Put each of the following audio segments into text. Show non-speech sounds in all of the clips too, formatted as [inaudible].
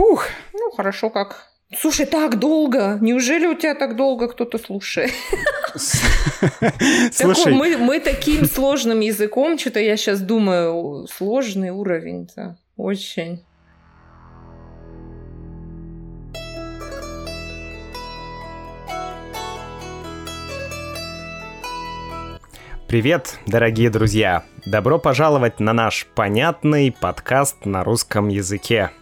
Фух, ну хорошо как. Слушай, так долго. Неужели у тебя так долго кто-то слушает? Слушай, мы, мы таким сложным языком, что-то я сейчас думаю, сложный уровень-то. Очень. Привет, дорогие друзья! Добро пожаловать на наш понятный подкаст на русском языке.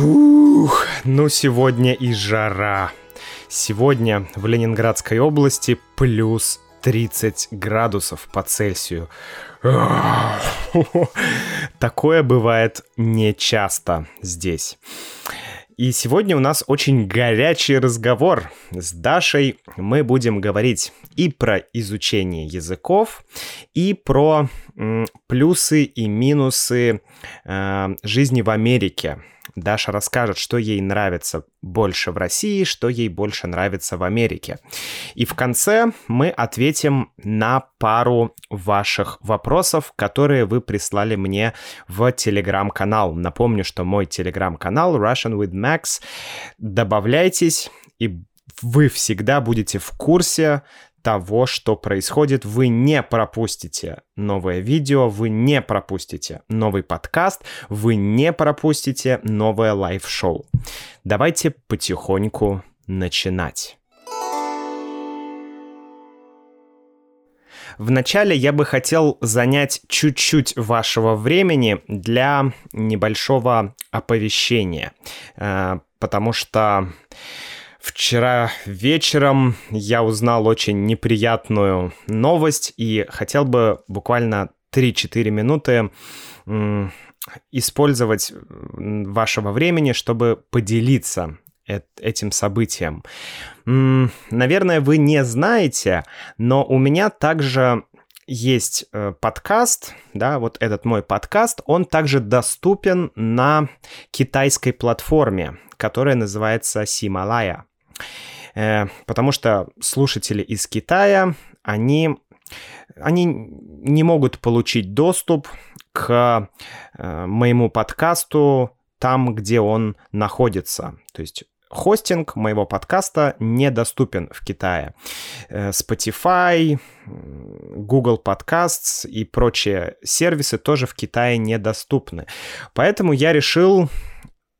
Ух, ну сегодня и жара. Сегодня в Ленинградской области плюс 30 градусов по Цельсию. [laughs] Такое бывает нечасто здесь. И сегодня у нас очень горячий разговор. С Дашей мы будем говорить и про изучение языков, и про м, плюсы и минусы э, жизни в Америке. Даша расскажет, что ей нравится больше в России, что ей больше нравится в Америке. И в конце мы ответим на пару ваших вопросов, которые вы прислали мне в телеграм-канал. Напомню, что мой телеграм-канал Russian with Max. Добавляйтесь, и вы всегда будете в курсе того, что происходит. Вы не пропустите новое видео, вы не пропустите новый подкаст, вы не пропустите новое live-шоу. Давайте потихоньку начинать. Вначале я бы хотел занять чуть-чуть вашего времени для небольшого оповещения, э, потому что Вчера вечером я узнал очень неприятную новость и хотел бы буквально 3-4 минуты использовать вашего времени, чтобы поделиться этим событием. Наверное, вы не знаете, но у меня также есть э, подкаст, да, вот этот мой подкаст, он также доступен на китайской платформе, которая называется Сималая. Э, потому что слушатели из Китая, они, они не могут получить доступ к э, моему подкасту там, где он находится. То есть хостинг моего подкаста недоступен в Китае. Э, Spotify, Google Podcasts и прочие сервисы тоже в Китае недоступны. Поэтому я решил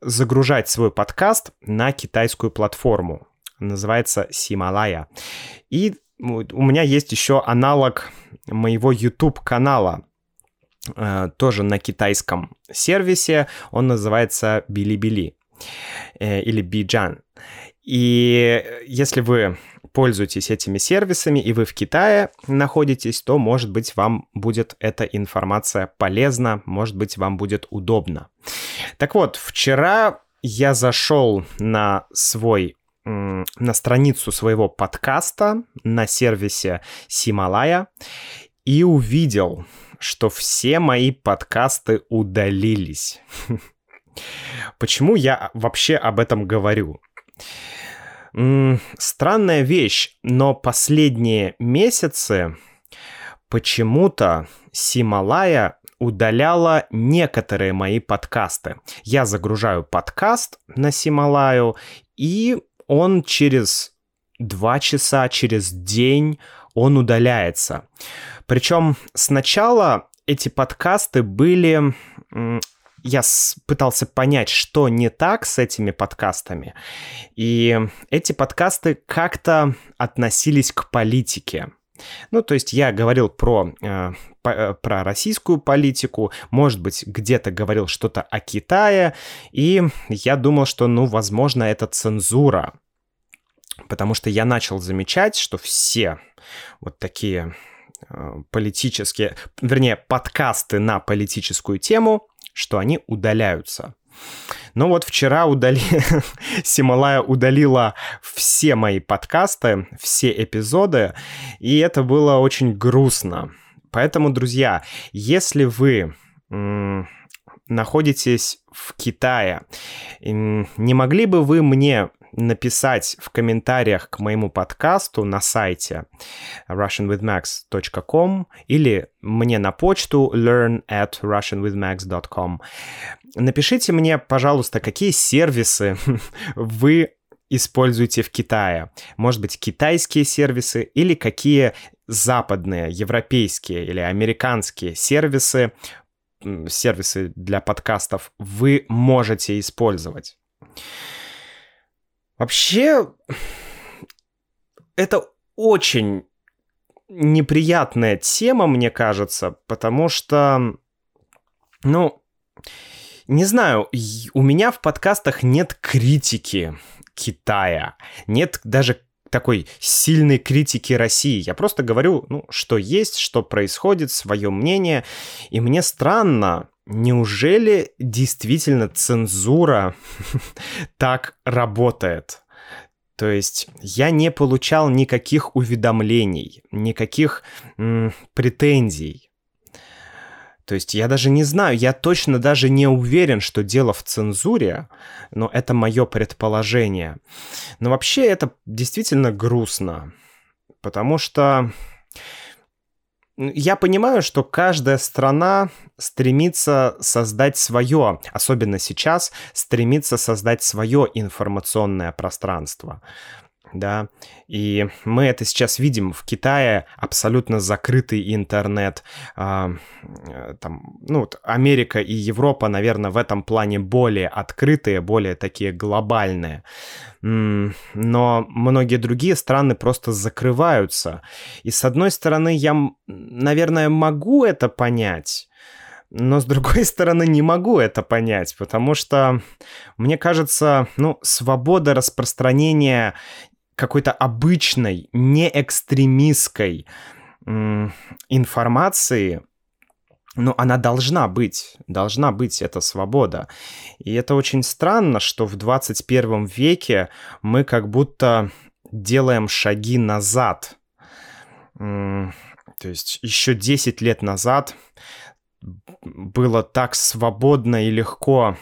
загружать свой подкаст на китайскую платформу. Называется Сималая. И у меня есть еще аналог моего YouTube-канала, э, тоже на китайском сервисе. Он называется Билибили э, или Биджан. И если вы пользуетесь этими сервисами и вы в Китае находитесь, то, может быть, вам будет эта информация полезна, может быть, вам будет удобно. Так вот, вчера я зашел на свой на страницу своего подкаста на сервисе Сималая и увидел, что все мои подкасты удалились. [laughs] Почему я вообще об этом говорю? Странная вещь, но последние месяцы почему-то Сималая удаляла некоторые мои подкасты. Я загружаю подкаст на Сималаю, и он через два часа, через день он удаляется. Причем сначала эти подкасты были я пытался понять, что не так с этими подкастами. И эти подкасты как-то относились к политике. Ну, то есть я говорил про, э, э, про российскую политику, может быть, где-то говорил что-то о Китае, и я думал, что, ну, возможно, это цензура. Потому что я начал замечать, что все вот такие э, политические, вернее, подкасты на политическую тему, что они удаляются. Но вот вчера удали... [laughs] Сималая удалила все мои подкасты, все эпизоды, и это было очень грустно. Поэтому, друзья, если вы находитесь в Китае, не могли бы вы мне написать в комментариях к моему подкасту на сайте russianwithmax.com или мне на почту learn at russianwithmax.com. Напишите мне, пожалуйста, какие сервисы [laughs] вы используете в Китае. Может быть, китайские сервисы или какие западные, европейские или американские сервисы, сервисы для подкастов вы можете использовать. Вообще, [sighs] это очень неприятная тема, мне кажется, потому что, ну, не знаю, у меня в подкастах нет критики Китая, нет даже такой сильной критики России. Я просто говорю, ну, что есть, что происходит, свое мнение. И мне странно, неужели действительно цензура [laughs] так работает? То есть я не получал никаких уведомлений, никаких м, претензий. То есть я даже не знаю, я точно даже не уверен, что дело в цензуре, но это мое предположение. Но вообще это действительно грустно, потому что я понимаю, что каждая страна стремится создать свое, особенно сейчас, стремится создать свое информационное пространство да, и мы это сейчас видим в Китае, абсолютно закрытый интернет, а, э, там, ну, вот Америка и Европа, наверное, в этом плане более открытые, более такие глобальные, но многие другие страны просто закрываются, и с одной стороны, я, наверное, могу это понять, но с другой [laughs] стороны не могу это понять, потому что мне кажется, ну, свобода распространения какой-то обычной, не экстремистской информации, но она должна быть, должна быть эта свобода. И это очень странно, что в 21 веке мы как будто делаем шаги назад. То есть еще 10 лет назад было так свободно и легко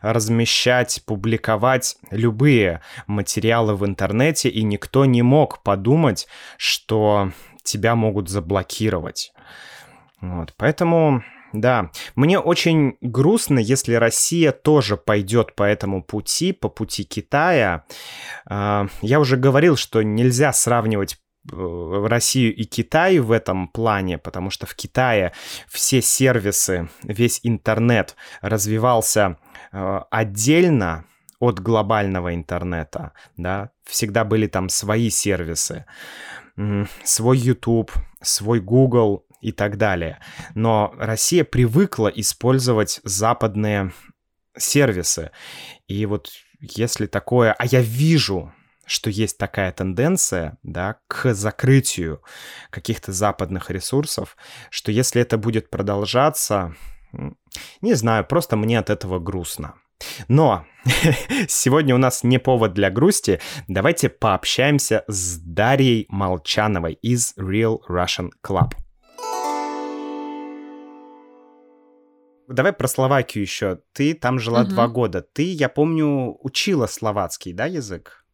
размещать, публиковать любые материалы в интернете, и никто не мог подумать, что тебя могут заблокировать. Вот, поэтому да, мне очень грустно, если Россия тоже пойдет по этому пути, по пути Китая. А, я уже говорил, что нельзя сравнивать Россию и Китай в этом плане, потому что в Китае все сервисы, весь интернет развивался Э, отдельно от глобального интернета, да, всегда были там свои сервисы, свой YouTube, свой Google и так далее. Но Россия привыкла использовать западные сервисы. И вот если такое... А я вижу, что есть такая тенденция, да, к закрытию каких-то западных ресурсов, что если это будет продолжаться, не знаю, просто мне от этого грустно. Но [laughs] сегодня у нас не повод для грусти. Давайте пообщаемся с Дарьей Молчановой из Real Russian Club. Давай про Словакию еще. Ты там жила угу. два года. Ты, я помню, учила словацкий, да, язык?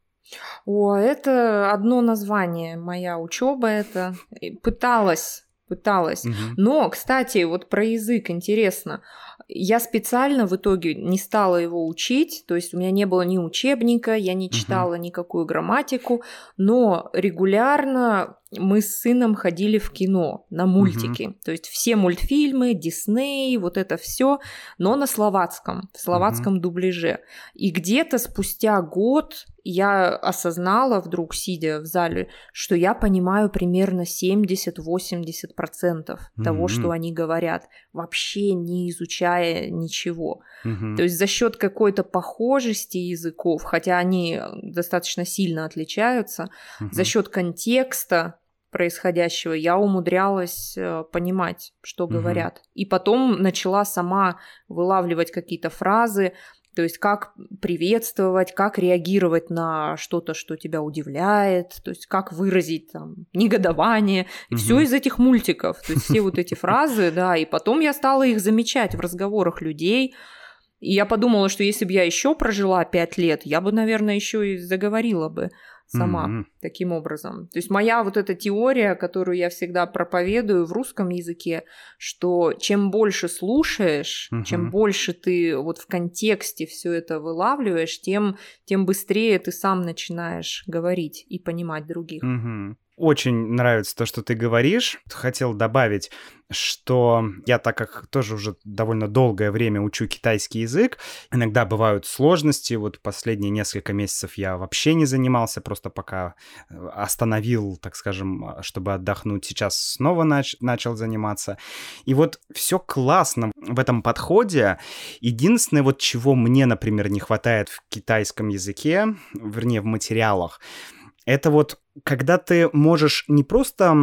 О, это одно название. Моя учеба это. Пыталась пыталась. Угу. Но, кстати, вот про язык интересно. Я специально в итоге не стала его учить, то есть у меня не было ни учебника, я не читала никакую грамматику, но регулярно мы с сыном ходили в кино на мультики. То есть все мультфильмы, Дисней, вот это все, но на словацком, в словацком угу. дубляже. И где-то спустя год я осознала вдруг, сидя в зале, что я понимаю примерно 70-80% mm-hmm. того, что они говорят, вообще не изучая ничего. Mm-hmm. То есть за счет какой-то похожести языков, хотя они достаточно сильно отличаются, mm-hmm. за счет контекста происходящего, я умудрялась э, понимать, что угу. говорят. И потом начала сама вылавливать какие-то фразы, то есть как приветствовать, как реагировать на что-то, что тебя удивляет, то есть как выразить там негодование. И угу. все из этих мультиков. То есть все вот эти фразы, да. И потом я стала их замечать в разговорах людей. И я подумала, что если бы я еще прожила пять лет, я бы, наверное, еще и заговорила бы сама mm-hmm. таким образом. То есть моя вот эта теория, которую я всегда проповедую в русском языке, что чем больше слушаешь, mm-hmm. чем больше ты вот в контексте все это вылавливаешь, тем, тем быстрее ты сам начинаешь говорить и понимать других. Mm-hmm. Очень нравится то, что ты говоришь. Хотел добавить, что я, так как тоже уже довольно долгое время учу китайский язык, иногда бывают сложности. Вот последние несколько месяцев я вообще не занимался, просто пока э, остановил, так скажем, чтобы отдохнуть. Сейчас снова нач- начал заниматься. И вот все классно в этом подходе. Единственное, вот чего мне, например, не хватает в китайском языке, вернее, в материалах, это вот когда ты можешь не просто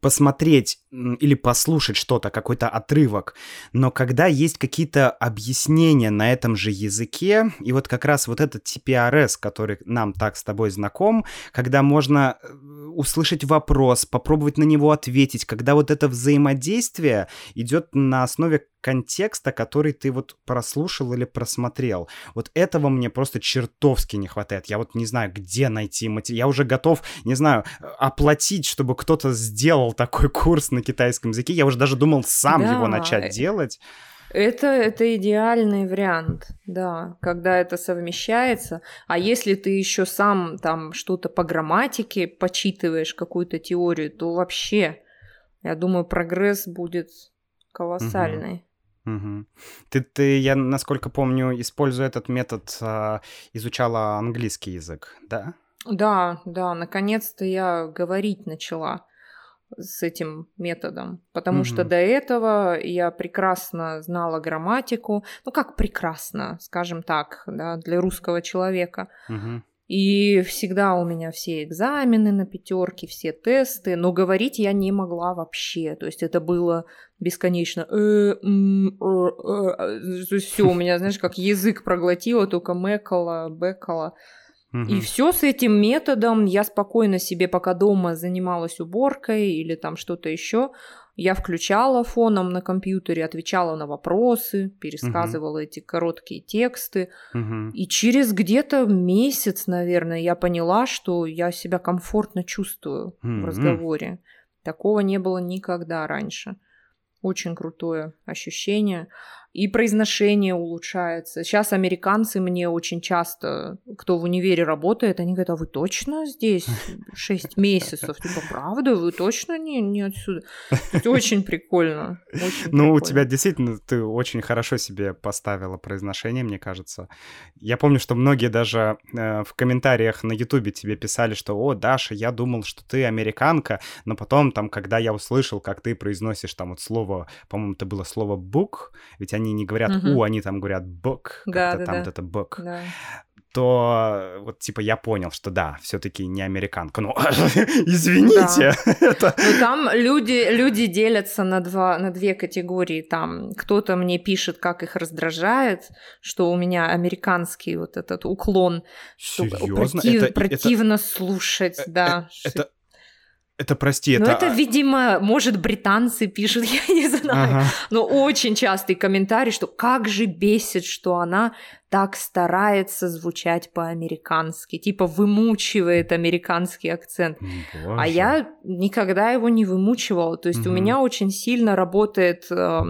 посмотреть или послушать что-то, какой-то отрывок, но когда есть какие-то объяснения на этом же языке, и вот как раз вот этот TPRS, который нам так с тобой знаком, когда можно э, услышать вопрос, попробовать на него ответить, когда вот это взаимодействие идет на основе контекста, который ты вот прослушал или просмотрел. Вот этого мне просто чертовски не хватает. Я вот не знаю, где найти материал. Я уже готов, не знаю, оплатить, чтобы кто-то сделал такой курс на китайском языке. Я уже даже думал сам да. его начать делать. Это, это идеальный вариант, да, когда это совмещается. А если ты еще сам там что-то по грамматике почитываешь, какую-то теорию, то вообще, я думаю, прогресс будет колоссальный. Угу. Угу. Ты, ты, я насколько помню, используя этот метод, а, изучала английский язык, да? Да, да, наконец-то я говорить начала с этим методом, потому угу. что до этого я прекрасно знала грамматику, ну как прекрасно, скажем так, да, для русского человека. Угу. И всегда у меня все экзамены на пятерки, все тесты, но говорить я не могла вообще. То есть это было бесконечно. Э, все у [laughs] меня, знаешь, как язык проглотила, только мэкала, бэкала. И все с этим методом я спокойно себе, пока дома занималась уборкой или там что-то еще, я включала фоном на компьютере, отвечала на вопросы, пересказывала uh-huh. эти короткие тексты. Uh-huh. И через где-то месяц, наверное, я поняла, что я себя комфортно чувствую uh-huh. в разговоре. Такого не было никогда раньше. Очень крутое ощущение и произношение улучшается. Сейчас американцы мне очень часто, кто в универе работает, они говорят, а вы точно здесь 6 [laughs] месяцев? Типа, правда? Вы точно не, не отсюда? Это очень прикольно. Очень ну, прикольно. у тебя действительно, ты очень хорошо себе поставила произношение, мне кажется. Я помню, что многие даже э, в комментариях на ютубе тебе писали, что, о, Даша, я думал, что ты американка, но потом, там, когда я услышал, как ты произносишь там вот слово, по-моему, это было слово «бук», ведь они не говорят угу. «у», они там говорят «book», да, да, там да. вот это «book». Да то вот типа я понял, что да, все-таки не американка. Ну, [laughs] извините. Да. [laughs] это... Ну, там люди, люди делятся на, два, на две категории. Там кто-то мне пишет, как их раздражает, что у меня американский вот этот уклон. Серьезно? Против, это, противно это... слушать, э, да. Это, это, прости, это... Ну, это, видимо, может, британцы пишут, [laughs] я не знаю. Ага. Но очень частый комментарий, что как же бесит, что она так старается звучать по-американски, типа вымучивает американский акцент. Боже. А я никогда его не вымучивала. То есть угу. у меня очень сильно работает э,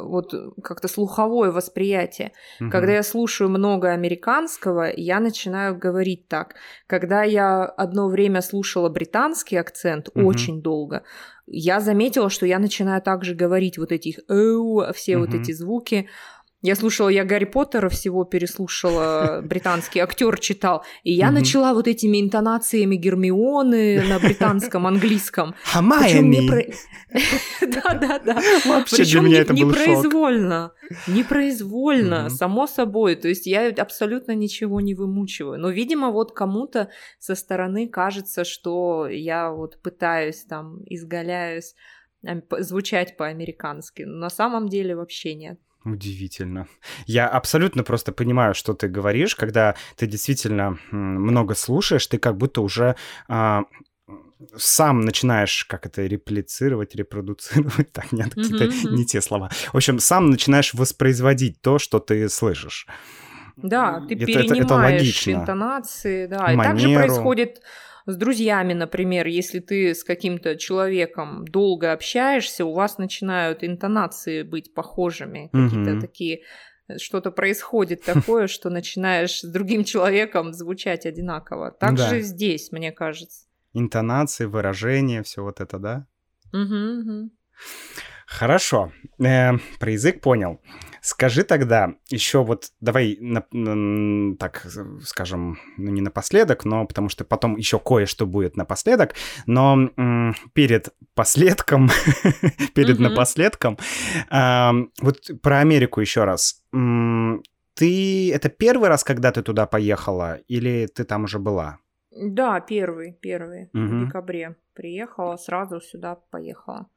вот как-то слуховое восприятие. Угу. Когда я слушаю много американского, я начинаю говорить так. Когда я одно время слушала британский акцент угу. очень долго, я заметила, что я начинаю также говорить вот эти все угу. вот эти звуки. Я слушала, я Гарри Поттера всего переслушала, [laughs] британский актер читал, и я начала вот этими интонациями Гермионы на британском, английском. Хамайами. [laughs] Да-да-да. Вообще для меня это был Непроизвольно. Непроизвольно, само собой. То есть я абсолютно ничего не вымучиваю. Но, видимо, вот кому-то со стороны кажется, что я вот пытаюсь там, изгаляюсь звучать по-американски. На самом деле вообще нет. Удивительно. Я абсолютно просто понимаю, что ты говоришь, когда ты действительно много слушаешь, ты как будто уже а, сам начинаешь, как это, реплицировать, репродуцировать, [laughs] так, нет, какие-то не те слова. В общем, сам начинаешь воспроизводить то, что ты слышишь. Да, ты это, перенимаешь это, это интонации, да. Манеру. И также происходит с друзьями, например, если ты с каким-то человеком долго общаешься, у вас начинают интонации быть похожими, какие-то такие что-то происходит [laughs] такое, что начинаешь с другим человеком звучать одинаково. Так же здесь, мне кажется. Интонации, выражения, все вот это, да? Угу, Хорошо, э, про язык понял. Скажи тогда еще вот, давай, на, на, так скажем, ну не напоследок, но потому что потом еще кое-что будет напоследок, но м, перед последком, [laughs] перед напоследком, э, вот про Америку еще раз. Ты, это первый раз, когда ты туда поехала, или ты там уже была? Да, первый, первый, угу. в декабре приехала, сразу сюда поехала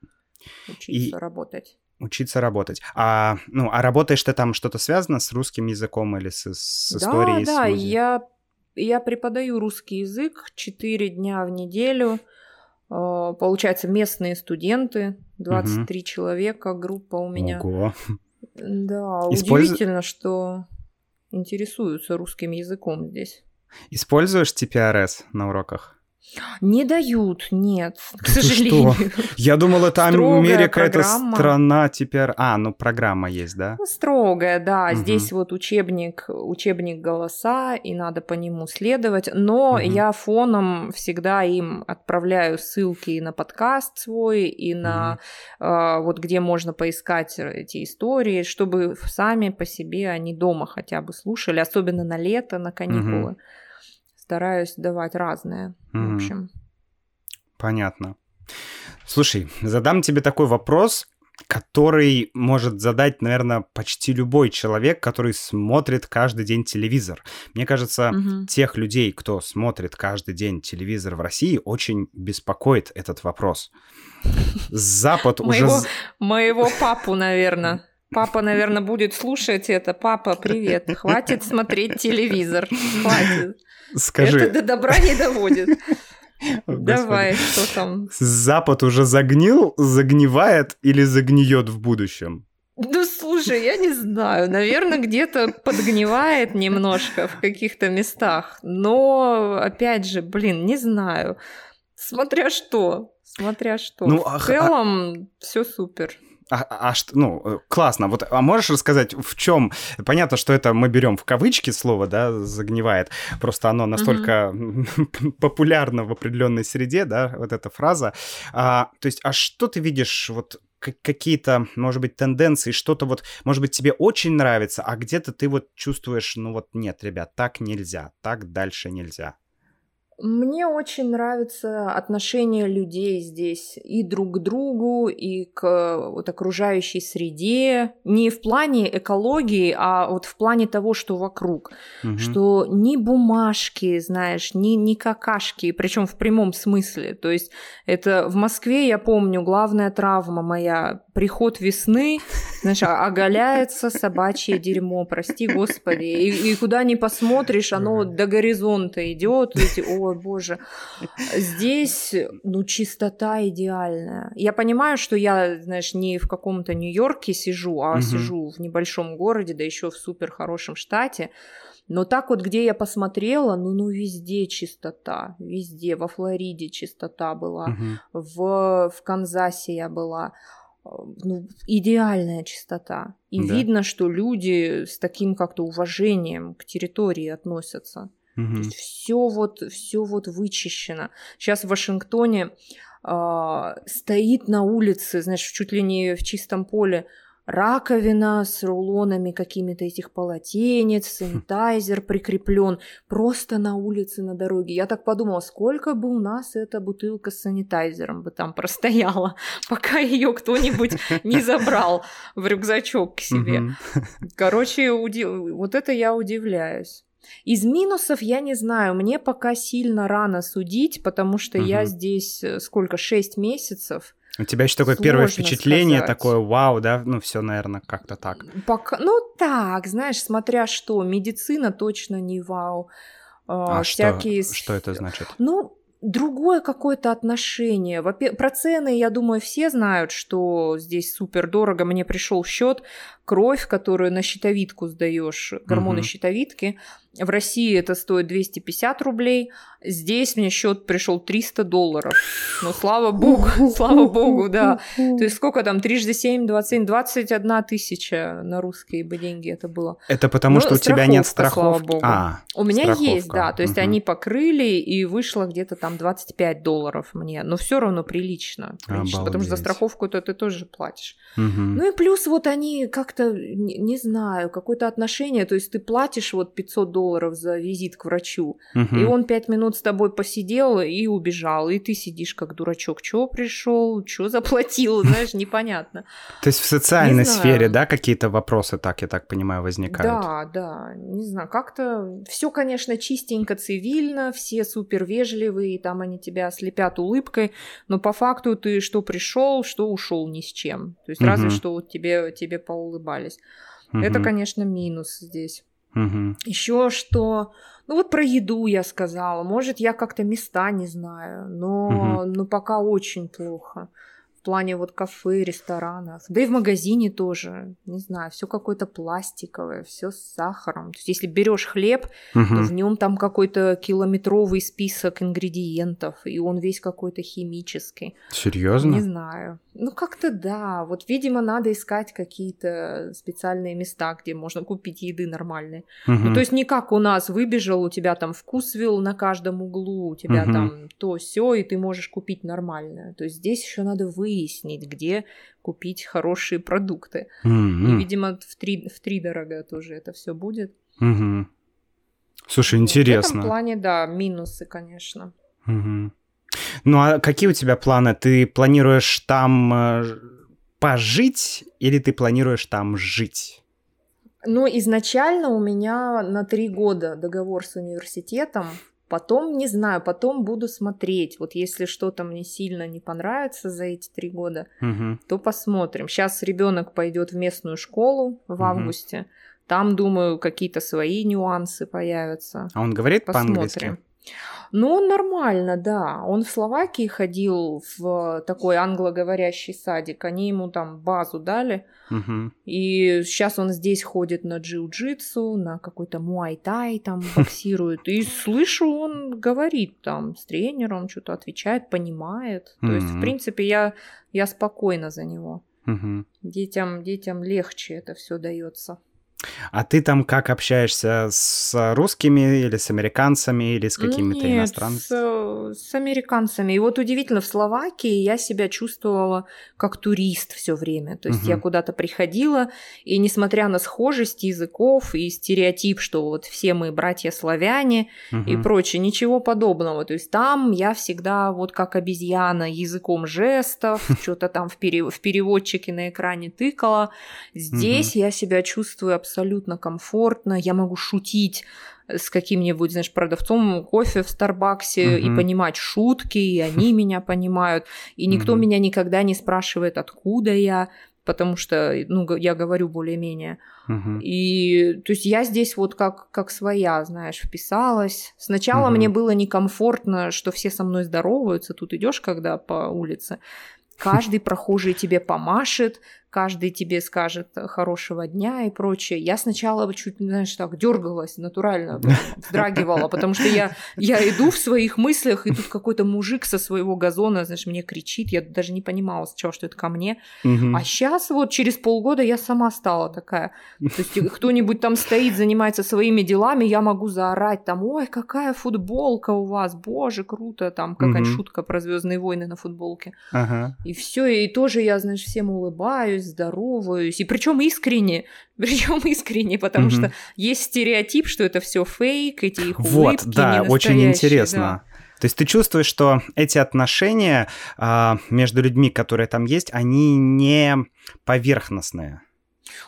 учиться и... работать учиться работать. А, ну, а работаешь ты там что-то связано с русским языком или с, с историей? Да, да, я, я преподаю русский язык 4 дня в неделю. А, получается, местные студенты, 23 угу. человека, группа у меня. Ого. Да, Использ... удивительно, что интересуются русским языком здесь. Используешь TPRS на уроках? Не дают, нет, к да сожалению. Что? Я думал, это Америка, это страна теперь. А, ну программа есть, да? Ну, строгая, да. Угу. Здесь вот учебник, учебник голоса, и надо по нему следовать. Но угу. я фоном всегда им отправляю ссылки и на подкаст свой, и на угу. э, вот где можно поискать эти истории, чтобы сами по себе они дома хотя бы слушали, особенно на лето, на каникулы. Угу стараюсь давать разное. Mm-hmm. В общем. Понятно. Слушай, задам тебе такой вопрос, который может задать, наверное, почти любой человек, который смотрит каждый день телевизор. Мне кажется, угу. тех людей, кто смотрит каждый день телевизор в России, очень беспокоит этот вопрос. Запад [laughs] уже... Моего папу, наверное. Папа, наверное, будет слушать это. Папа, привет. Хватит смотреть телевизор. Хватит. Скажи. Это до добра не доводит. [laughs] Давай, что там? Запад уже загнил, загнивает или загниет в будущем? Ну, слушай, я не знаю. Наверное, где-то подгнивает немножко в каких-то местах. Но, опять же, блин, не знаю. Смотря что. Смотря что. Ну, в целом, а... все супер. А, а, что, ну, э, классно. Вот, а можешь рассказать, в чем? Понятно, что это мы берем в кавычки слово, да, загнивает. Просто оно настолько mm-hmm. [laughs] популярно в определенной среде, да, вот эта фраза. А, то есть, а что ты видишь вот какие-то, может быть, тенденции, что-то вот, может быть, тебе очень нравится, а где-то ты вот чувствуешь, ну вот нет, ребят, так нельзя, так дальше нельзя. Мне очень нравится отношение людей здесь и друг к другу, и к вот окружающей среде. Не в плане экологии, а вот в плане того, что вокруг. Угу. Что ни бумажки, знаешь, ни, ни какашки, причем в прямом смысле. То есть это в Москве, я помню, главная травма моя приход весны, знаешь, оголяется собачье дерьмо, прости господи. И, и куда ни посмотришь, оно до горизонта идет. Эти, о боже. Здесь, ну, чистота идеальная. Я понимаю, что я, знаешь, не в каком-то Нью-Йорке сижу, а угу. сижу в небольшом городе, да еще в супер хорошем штате. Но так вот, где я посмотрела, ну, ну, везде чистота, везде. Во Флориде чистота была, угу. в, в Канзасе я была ну, идеальная чистота. И да. видно, что люди с таким как-то уважением к территории относятся. Угу. То есть все вот, все вот вычищено. Сейчас в Вашингтоне э, стоит на улице, знаешь, чуть ли не в чистом поле раковина с рулонами какими-то этих полотенец, санитайзер прикреплен просто на улице, на дороге. Я так подумала, сколько бы у нас эта бутылка с санитайзером бы там простояла, [laughs] пока ее кто-нибудь не [laughs] забрал в рюкзачок к себе. [laughs] Короче, вот это я удивляюсь. Из минусов я не знаю, мне пока сильно рано судить, потому что я здесь э, сколько, 6 месяцев, у тебя еще такое первое впечатление, сказать. такое вау, да? Ну, все, наверное, как-то так. Пока, ну, так, знаешь, смотря что, медицина точно не вау. А, а всякие... что, что это значит? Ну, другое какое-то отношение. Про цены, я думаю, все знают, что здесь супер дорого. Мне пришел счет кровь, которую на щитовидку сдаешь, гормоны угу. щитовидки. В России это стоит 250 рублей. Здесь мне счет пришел 300 долларов. Ну, слава богу, [laughs] слава богу, да. То есть сколько там, трижды 7, 27, 21 тысяча на русские бы деньги это было. Это потому, ну, что у тебя нет страховки? Слава богу. А, у меня страховка. есть, да. То есть угу. они покрыли, и вышло где-то там 25 долларов мне. Но все равно прилично. прилично потому что за страховку-то ты тоже платишь. Угу. Ну и плюс вот они как-то, не, не знаю, какое-то отношение. То есть ты платишь вот 500 долларов за визит к врачу, угу. и он 5 минут с тобой посидел и убежал. И ты сидишь как дурачок. Чё пришел, чё заплатил, [laughs] знаешь, непонятно. То есть в социальной сфере, да, какие-то вопросы, так я так понимаю, возникают? Да, да, не знаю, как-то все, конечно, чистенько, цивильно, все супер вежливые, там они тебя ослепят улыбкой, но по факту ты что пришел, что ушел ни с чем. То есть разве что тебе, тебе поулыбались. Угу. Это, конечно, минус здесь. Угу. Еще что, ну вот про еду я сказала, может я как-то места не знаю, но, угу. но пока очень плохо плане вот кафе, ресторанов, да и в магазине тоже, не знаю, все какое-то пластиковое, все с сахаром. То есть если берешь хлеб, угу. то в нем там какой-то километровый список ингредиентов, и он весь какой-то химический. Серьезно? Не знаю. Ну как-то да. Вот, видимо, надо искать какие-то специальные места, где можно купить еды нормальной. Угу. Ну то есть не как у нас выбежал, у тебя там вкусвилл на каждом углу, у тебя угу. там то все, и ты можешь купить нормальное. То есть здесь еще надо вы выяснить, где купить хорошие продукты. Mm-hmm. И, видимо, в три, в три дорого тоже это все будет. Mm-hmm. Слушай, интересно. В этом плане, да, минусы, конечно. Mm-hmm. Ну а какие у тебя планы? Ты планируешь там э, пожить или ты планируешь там жить? Ну, изначально у меня на три года договор с университетом. Потом, не знаю, потом буду смотреть. Вот если что-то мне сильно не понравится за эти три года, угу. то посмотрим. Сейчас ребенок пойдет в местную школу в угу. августе. Там, думаю, какие-то свои нюансы появятся. А он говорит по-английски? Ну, он нормально, да. Он в Словакии ходил в такой англоговорящий садик. Они ему там базу дали. Угу. И сейчас он здесь ходит на джиу-джитсу, на какой-то муай-тай там [laughs] боксирует. И слышу, он говорит там с тренером, что-то отвечает, понимает. То есть, в принципе, я, я спокойна за него. Детям, детям легче это все дается. А ты там как общаешься с русскими или с американцами или с какими-то Нет, иностранцами? С, с американцами. И вот удивительно, в Словакии я себя чувствовала как турист все время. То есть угу. я куда-то приходила, и несмотря на схожесть языков и стереотип, что вот все мы братья славяне угу. и прочее, ничего подобного. То есть там я всегда вот как обезьяна языком жестов, [laughs] что-то там в переводчике на экране тыкала. Здесь я себя чувствую абсолютно абсолютно комфортно, я могу шутить с каким-нибудь, знаешь, продавцом кофе в Старбаксе uh-huh. и понимать шутки, и они [laughs] меня понимают, и никто uh-huh. меня никогда не спрашивает, откуда я, потому что, ну, я говорю более-менее. Uh-huh. И, то есть, я здесь вот как, как своя, знаешь, вписалась. Сначала uh-huh. мне было некомфортно, что все со мной здороваются, тут идешь, когда по улице, каждый прохожий тебе помашет, каждый тебе скажет э, хорошего дня и прочее. Я сначала чуть, знаешь, так дергалась натурально, вздрагивала, потому что я, я иду в своих мыслях, и тут какой-то мужик со своего газона, знаешь, мне кричит, я даже не понимала сначала, что это ко мне. А сейчас вот через полгода я сама стала такая. То есть кто-нибудь там стоит, занимается своими делами, я могу заорать там, ой, какая футболка у вас, боже, круто, там какая-нибудь шутка про Звездные войны на футболке. И все, и тоже я, знаешь, всем улыбаюсь, улыбаюсь, здороваюсь. И причем искренне, [laughs] причем искренне, потому угу. что есть стереотип, что это все фейк, эти их улыбки Вот, да, очень интересно. Да. То есть ты чувствуешь, что эти отношения а, между людьми, которые там есть, они не поверхностные.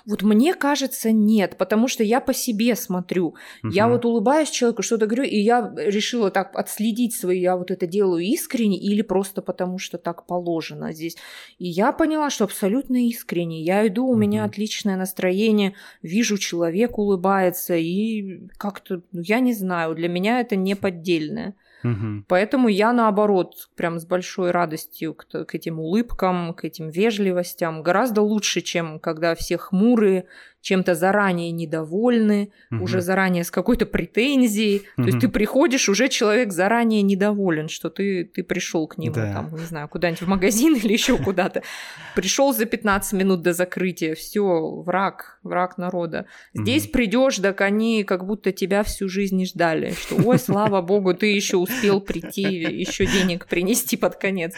Вот мне кажется, нет, потому что я по себе смотрю. Угу. Я вот улыбаюсь человеку, что-то говорю, и я решила так отследить свои, я вот это делаю искренне или просто потому, что так положено здесь. И я поняла, что абсолютно искренне. Я иду, у угу. меня отличное настроение, вижу, человек улыбается, и как-то, ну, я не знаю, для меня это не поддельное. Угу. Поэтому я, наоборот, прям с большой радостью к, к этим улыбкам, к этим вежливостям. Гораздо лучше, чем когда все хмурые, чем-то заранее недовольны, угу. уже заранее с какой-то претензией. Угу. То есть ты приходишь, уже человек заранее недоволен, что ты, ты пришел к нему, да. там, не знаю, куда-нибудь в магазин [laughs] или еще куда-то. Пришел за 15 минут до закрытия, все, враг, враг народа. Здесь угу. придешь, так они как будто тебя всю жизнь не ждали, что, ой, слава богу, ты еще успел прийти, еще денег принести под конец.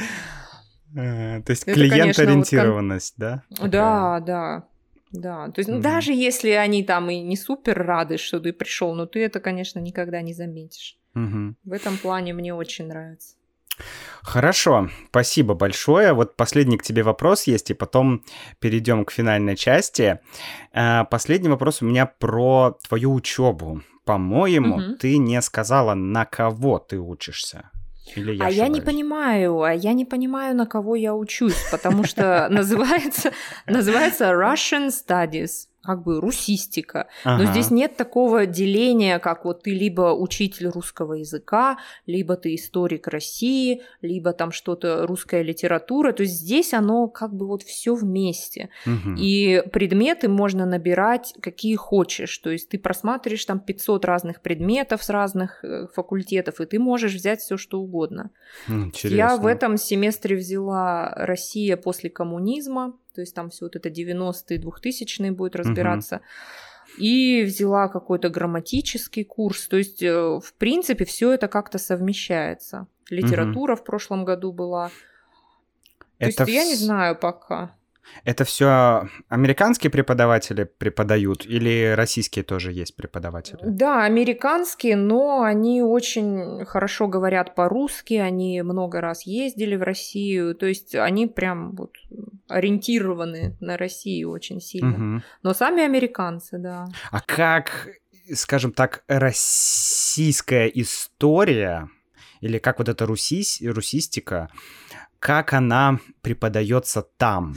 Э, то есть клиент-ориентированность, да? Да, да. Да, то есть mm-hmm. даже если они там и не супер рады, что ты пришел, но ты это, конечно, никогда не заметишь. Mm-hmm. В этом плане мне очень нравится. Хорошо, спасибо большое. Вот последний к тебе вопрос есть, и потом перейдем к финальной части. А, последний вопрос у меня про твою учебу. По-моему, угу. ты не сказала, на кого ты учишься. Или я а ошибаюсь? я не понимаю, а я не понимаю, на кого я учусь, потому что [laughs] называется, называется Russian Studies как бы русистика. Ага. Но здесь нет такого деления, как вот ты либо учитель русского языка, либо ты историк России, либо там что-то русская литература. То есть здесь оно как бы вот все вместе. Угу. И предметы можно набирать какие хочешь. То есть ты просматриваешь там 500 разных предметов с разных э, факультетов, и ты можешь взять все что угодно. Интересно. Я в этом семестре взяла Россия после коммунизма то есть там все вот это 90-е, 2000-е будет разбираться. Угу. И взяла какой-то грамматический курс. То есть, э, в принципе, все это как-то совмещается. Литература угу. в прошлом году была. То это есть, в... я не знаю пока. Это все американские преподаватели преподают или российские тоже есть преподаватели? Да, американские, но они очень хорошо говорят по-русски, они много раз ездили в Россию, то есть они прям вот ориентированы на Россию очень сильно. Угу. Но сами американцы, да. А как, скажем так, российская история или как вот эта русись, русистика, как она преподается там?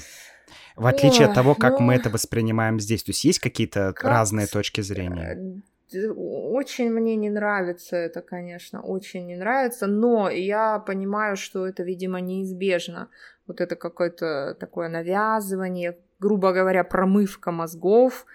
В отличие Ой, от того, как ну... мы это воспринимаем здесь. То есть есть какие-то как... разные точки зрения? Э, очень мне не нравится это, конечно, очень не нравится, но я понимаю, что это, видимо, неизбежно. Вот это какое-то такое навязывание, грубо говоря, промывка мозгов,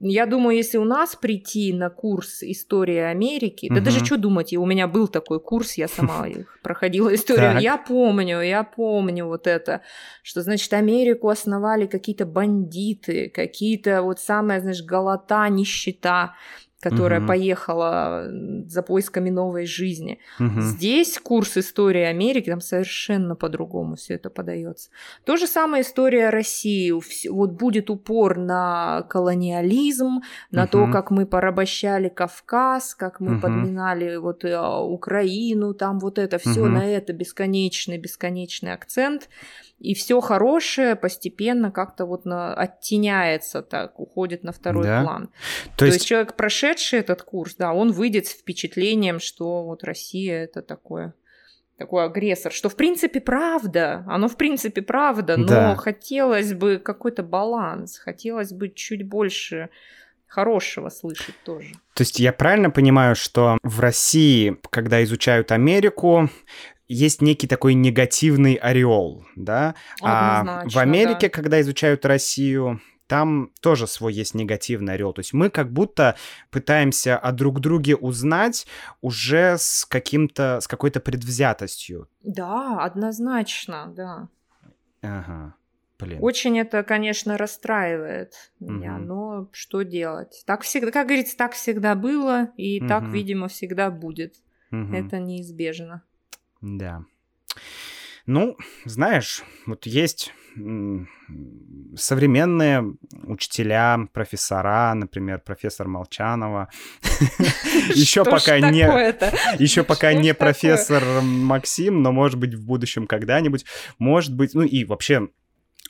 я думаю, если у нас прийти на курс истории Америки, угу. да даже что думать, у меня был такой курс, я сама [laughs] проходила историю, я помню, я помню вот это, что, значит, Америку основали какие-то бандиты, какие-то вот самая, знаешь, голота, нищета, которая угу. поехала за поисками новой жизни. Угу. Здесь курс истории Америки, там совершенно по-другому все это подается. То же самое история России. Вот будет упор на колониализм, на угу. то, как мы порабощали Кавказ, как мы угу. подминали вот э, Украину, там вот это все угу. на это бесконечный, бесконечный акцент и все хорошее постепенно как-то вот на, оттеняется так, уходит на второй да? план. То, То есть... есть человек, прошедший этот курс, да, он выйдет с впечатлением, что вот Россия это такое такой агрессор, что в принципе правда, оно в принципе правда, но да. хотелось бы какой-то баланс, хотелось бы чуть больше хорошего слышать тоже. То есть я правильно понимаю, что в России, когда изучают Америку, есть некий такой негативный ореол, да? А в Америке, да. когда изучают Россию, там тоже свой есть негативный орел. То есть мы как будто пытаемся о друг друге узнать уже с каким-то, с какой-то предвзятостью. Да, однозначно, да. Ага. Блин. Очень это, конечно, расстраивает меня, угу. но что делать? Так всегда, как говорится, так всегда было, и угу. так, видимо, всегда будет. Угу. Это неизбежно. Да. Ну, знаешь, вот есть современные учителя, профессора, например, профессор Молчанова. [laughs] Еще пока не [laughs] еще пока не профессор Максим, но может быть в будущем когда-нибудь, может быть, ну и вообще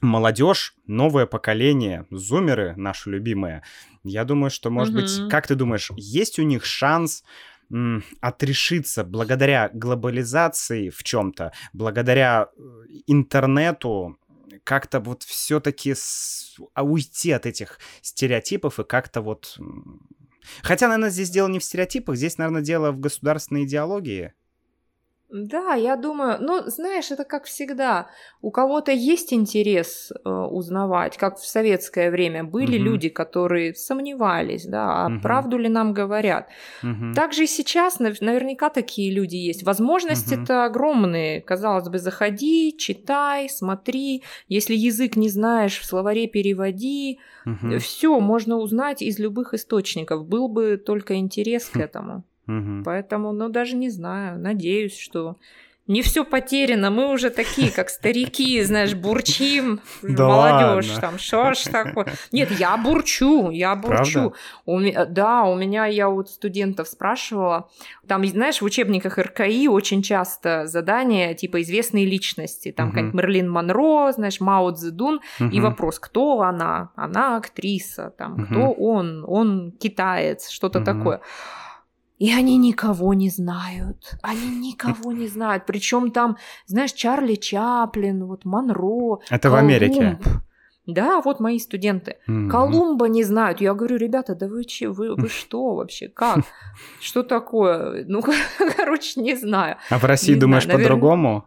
молодежь, новое поколение, зумеры наши любимые. Я думаю, что, может быть, как ты думаешь, есть у них шанс отрешиться благодаря глобализации в чем-то, благодаря э, интернету, как-то вот все-таки. А, уйти от этих стереотипов и как-то вот... Хотя, наверное, здесь дело не в стереотипах, здесь, наверное, дело в государственной идеологии. Да, я думаю, ну, знаешь, это как всегда. У кого-то есть интерес э, узнавать, как в советское время были угу. люди, которые сомневались, да, а угу. правду ли нам говорят. Угу. Также и сейчас наверняка такие люди есть. Возможности-то угу. огромные. Казалось бы, заходи, читай, смотри. Если язык не знаешь, в словаре переводи. Угу. Все можно узнать из любых источников. Был бы только интерес к этому. Угу. Поэтому, ну, даже не знаю, надеюсь, что не все потеряно, мы уже такие, как старики, знаешь, бурчим, [laughs] да молодежь там, что ж такое. Нет, я бурчу, я бурчу. У да, у меня, я вот студентов спрашивала, там, знаешь, в учебниках РКИ очень часто задания типа известные личности, там, угу. как Мерлин Монро, знаешь, Мао Цзэдун, угу. и вопрос, кто она? Она актриса, там, угу. кто он? Он китаец, что-то угу. такое. И они никого не знают. Они никого не знают. Причем там, знаешь, Чарли Чаплин, вот Монро. Это Колумб. в Америке. Да, вот мои студенты. Mm-hmm. Колумба не знают. Я говорю, ребята, да вы, че, вы, вы [laughs] что вообще? Как? Что такое? Ну, [laughs] короче, не знаю. А в России не думаешь по-другому?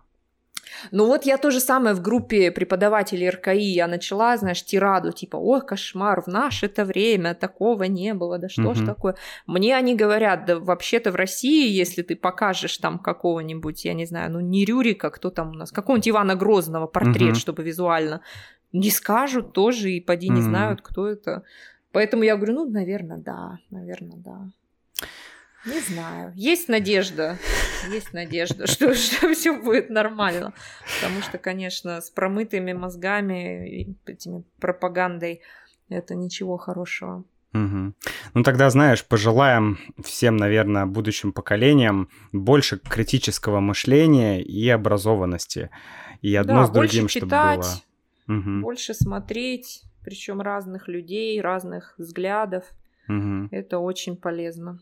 Ну вот я то же самое в группе преподавателей РКИ, я начала, знаешь, тираду, типа, ой, кошмар, в наше это время такого не было, да что угу. ж такое. Мне они говорят, да вообще-то в России, если ты покажешь там какого-нибудь, я не знаю, ну не Рюрика, кто там у нас, какого-нибудь Ивана Грозного портрет, угу. чтобы визуально, не скажут тоже, и поди не угу. знают, кто это. Поэтому я говорю, ну, наверное, да, наверное, да. Не знаю. Есть надежда. Есть надежда, что, [laughs] что все будет нормально. Потому что, конечно, с промытыми мозгами и этими пропагандой это ничего хорошего. Угу. Ну тогда, знаешь, пожелаем всем, наверное, будущим поколениям больше критического мышления и образованности. И одно да, с другим, больше читать, чтобы было. Угу. Больше смотреть, причем разных людей, разных взглядов. Угу. Это очень полезно.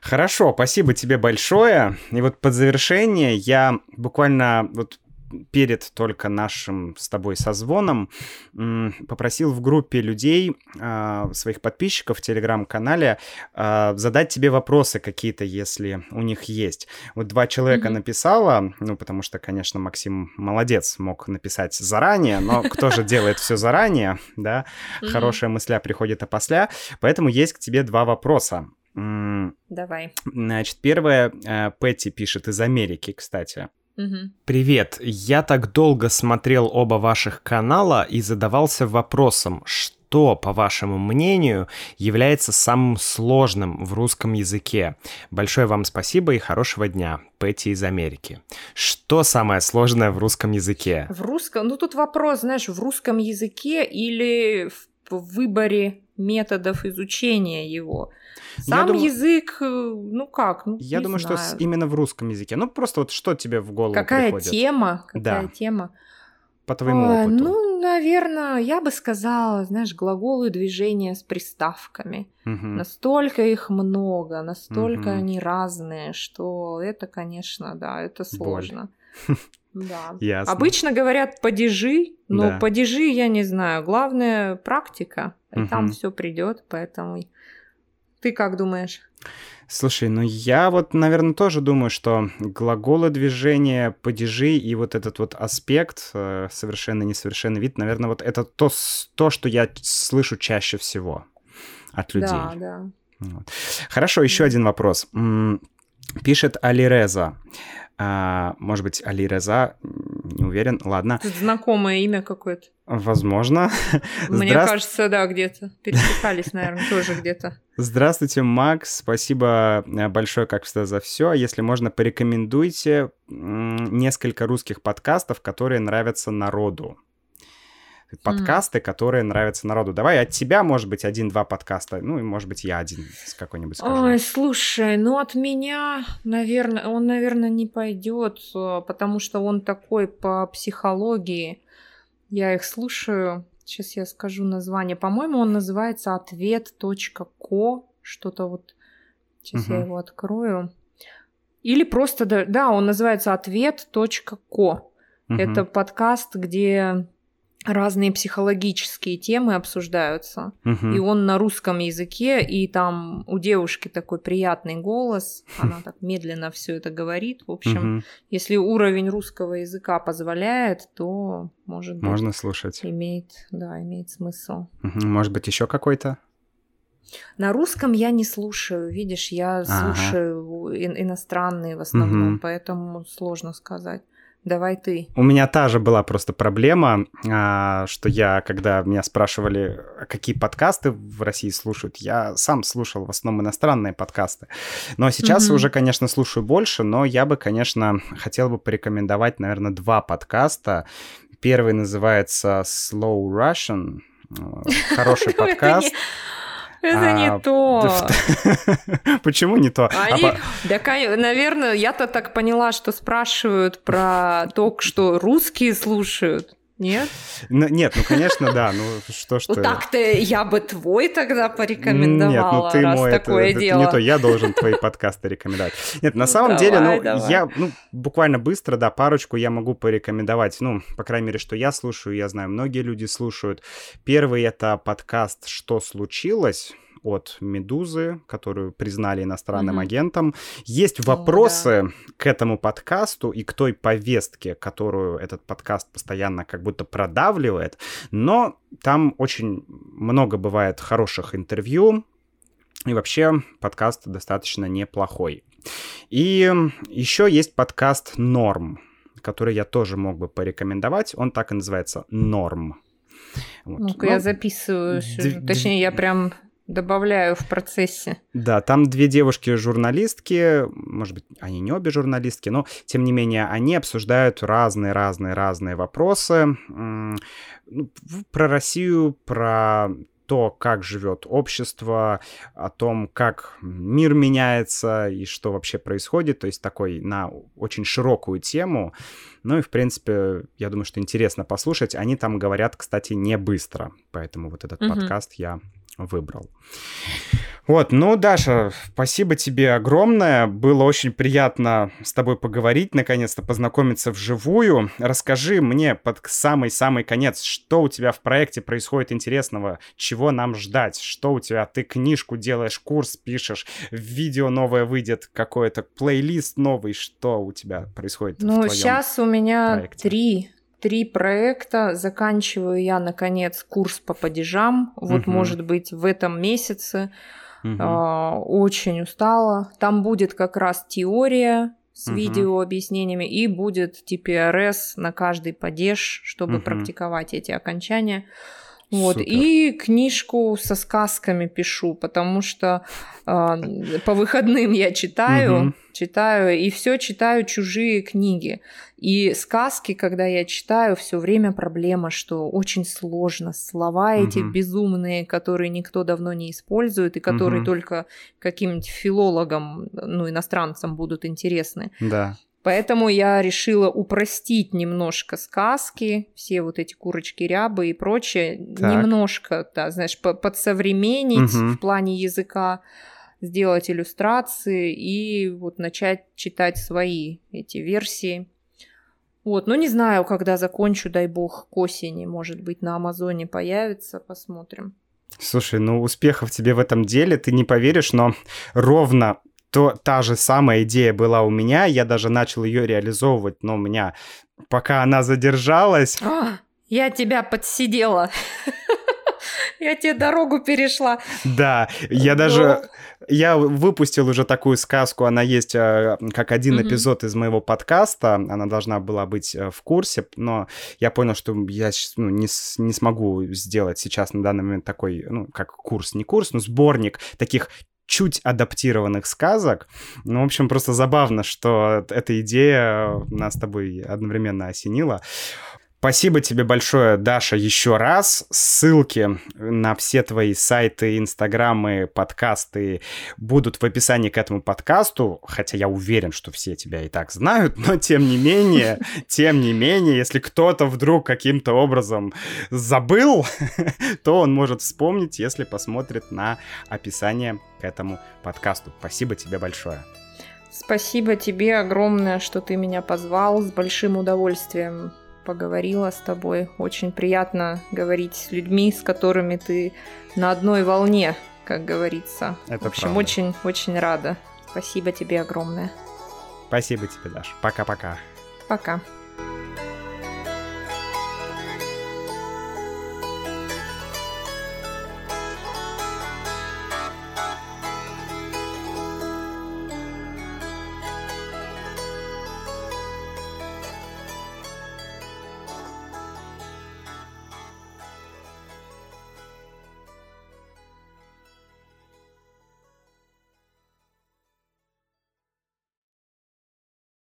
Хорошо, спасибо тебе большое. И вот под завершение я буквально вот перед только нашим с тобой созвоном попросил в группе людей, а, своих подписчиков в телеграм-канале, а, задать тебе вопросы какие-то, если у них есть. Вот два человека mm-hmm. написала, ну, потому что, конечно, Максим молодец, мог написать заранее, но кто же делает все заранее, да? Хорошая мысля приходит опосля. Поэтому есть к тебе два вопроса. Давай. Значит, первое, э, Пэтти пишет из Америки, кстати. Угу. Привет, я так долго смотрел оба ваших канала и задавался вопросом, что, по вашему мнению, является самым сложным в русском языке. Большое вам спасибо и хорошего дня. Пэти из Америки. Что самое сложное в русском языке? В русском? Ну тут вопрос, знаешь, в русском языке или в выборе методов изучения его. Сам дум... язык, э, ну как, ну Я думаю, знаю. что именно в русском языке. Ну просто вот что тебе в голову Какая приходит? тема? Какая да. тема? По твоему а, опыту. Ну, наверное, я бы сказала, знаешь, глаголы движения с приставками. Угу. Настолько их много, настолько угу. они разные, что это, конечно, да, это сложно. Боль. [laughs] Да. Ясно. Обычно говорят падежи, но да. падежи я не знаю. Главное практика, и угу. там все придет, поэтому ты как думаешь? Слушай, ну я вот, наверное, тоже думаю, что глаголы движения, падежи и вот этот вот аспект, э, совершенно несовершенный вид, наверное, вот это то, то, что я слышу чаще всего от людей. Да, да. Вот. Хорошо, еще один вопрос. Пишет Алиреза. А, может быть, Али Реза, не уверен, ладно. Знакомое имя какое-то. Возможно. Мне Здра... кажется, да, где-то. Пересекались, наверное, тоже где-то. Здравствуйте, Макс. Спасибо э, большое, как всегда, за все. Если можно, порекомендуйте несколько русских подкастов, которые нравятся народу подкасты, mm. которые нравятся народу. Давай от тебя, может быть, один-два подкаста, ну и, может быть, я один с какой-нибудь скажу. Ой, слушай, ну от меня, наверное, он, наверное, не пойдет, э, потому что он такой по психологии. Я их слушаю. Сейчас я скажу название. По-моему, он называется ответ.ко, что-то вот. Сейчас uh я его открою. Или просто, да, он называется ответ.ко. uh Это подкаст, где разные психологические темы обсуждаются. Мгм. И он на русском языке, и там у девушки такой приятный голос, она так медленно все это говорит. В общем, Мгм. если уровень русского языка позволяет, то может быть Можно слушать. имеет, да, имеет смысл. Мгм. Может быть, еще какой-то? На русском я не слушаю, видишь, я Ага. слушаю ин- иностранные в основном, Мгм. поэтому сложно сказать. Давай ты. У меня та же была просто проблема, а, что я, когда меня спрашивали, а какие подкасты в России слушают, я сам слушал в основном иностранные подкасты. Но сейчас Мгм. уже, конечно, слушаю больше, но я бы, конечно, хотел бы порекомендовать, наверное, два подкаста. Первый называется Slow Russian. э, [laughs] Хороший подкаст. Это А, не то. [laughs] Почему не то? А Они, да, наверное, я-то так поняла, что спрашивают про то, что русские слушают. Нет? Ну, Нет, ну, конечно, да. Ну, что ж Ну ты... так-то я бы твой тогда порекомендовала, Нет, ну ты раз мой, это, такое это дело. не то, я должен твои подкасты рекомендовать. Нет, на Ну, самом деле, давай, ну, давай. я, ну, буквально быстро, да, парочку я могу порекомендовать. Ну, по крайней мере, что я слушаю, я знаю, многие люди слушают. Первый это подкаст «Что случилось?» От «Медузы», которую признали иностранным Мгм. агентом. Есть вопросы к этому подкасту и к той повестке, которую этот подкаст постоянно как будто продавливает, но там очень много бывает хороших интервью, и вообще подкаст достаточно неплохой. И еще есть подкаст «Норм», который я тоже мог бы порекомендовать. Он так и называется «Норм». Вот. Ну-ка, Ну, я записываю. д- Точнее, я прям добавляю в процессе. Да, там две девушки-журналистки, может быть, они не обе журналистки, но, тем не менее, они обсуждают разные-разные-разные вопросы ну, про Россию, про то, как живет общество, о том, как мир меняется и что вообще происходит, то есть такой на очень широкую тему. Ну и, в принципе, я думаю, что интересно послушать. Они там говорят, кстати, не быстро, поэтому вот этот Мгм. подкаст я выбрал. Вот, ну, Даша, спасибо тебе огромное. Было очень приятно с тобой поговорить, наконец-то познакомиться вживую. Расскажи мне под самый-самый конец, что у тебя в проекте происходит интересного, чего нам ждать, что у тебя, ты книжку делаешь, курс пишешь, видео новое выйдет, какой-то плейлист новый, что у тебя происходит Ну, сейчас у меня проекте? три, три проекта. Заканчиваю я, наконец, курс по падежам. Вот, Мгм. может быть, в этом месяце. Мгм. А, очень устала. Там будет как раз теория с Мгм. видеообъяснениями и будет TPRS на каждый падеж, чтобы Мгм. практиковать эти окончания. Вот. Супер. И книжку со сказками пишу, потому что а, по выходным я читаю, Мгм. читаю, и все читаю чужие книги. И сказки, когда я читаю, все время проблема, что очень сложно. Слова эти Мгм. безумные, которые никто давно не использует, и которые Мгм. только каким-нибудь филологам, ну, иностранцам будут интересны. Да. Поэтому я решила упростить немножко сказки, все вот эти курочки-рябы и прочее, Так. немножко, да, знаешь, по- подсовременить Мгм. в плане языка, сделать иллюстрации и вот начать читать свои эти версии. Вот, ну не знаю, когда закончу, дай бог, к осени, может быть, на Амазоне появится, посмотрим. Слушай, ну успехов тебе в этом деле, ты не поверишь, но ровно то, та же самая идея была у меня, я даже начал ее реализовывать, но у меня, пока она задержалась, А, я тебя подсидела. [laughs] Я тебе дорогу перешла. да, я Ну. даже, я выпустил уже такую сказку, она есть э, как один Мгм. эпизод из моего подкаста, она должна была быть э, в курсе, но я понял, что я ну, не, не смогу сделать сейчас на данный момент такой, ну, как курс, не курс, но сборник таких чуть адаптированных сказок. Ну, в общем, просто забавно, что эта идея нас с тобой одновременно осенила. Спасибо тебе большое, Даша, еще раз. Ссылки на все твои сайты, инстаграмы, подкасты будут в описании к этому подкасту, хотя я уверен, что все тебя и так знают, но тем не менее, [laughs] тем не менее, если кто-то вдруг каким-то образом забыл, [laughs] то он может вспомнить, если посмотрит на описание к этому подкасту. Спасибо тебе большое. Спасибо тебе огромное, что ты меня позвал с большим удовольствием. поговорила с тобой. Очень приятно говорить с людьми, с которыми ты на одной волне, как говорится. Это В общем, очень-очень рада. Спасибо тебе огромное. Спасибо тебе, Даш. Пока-пока. Пока. -пока. Пока.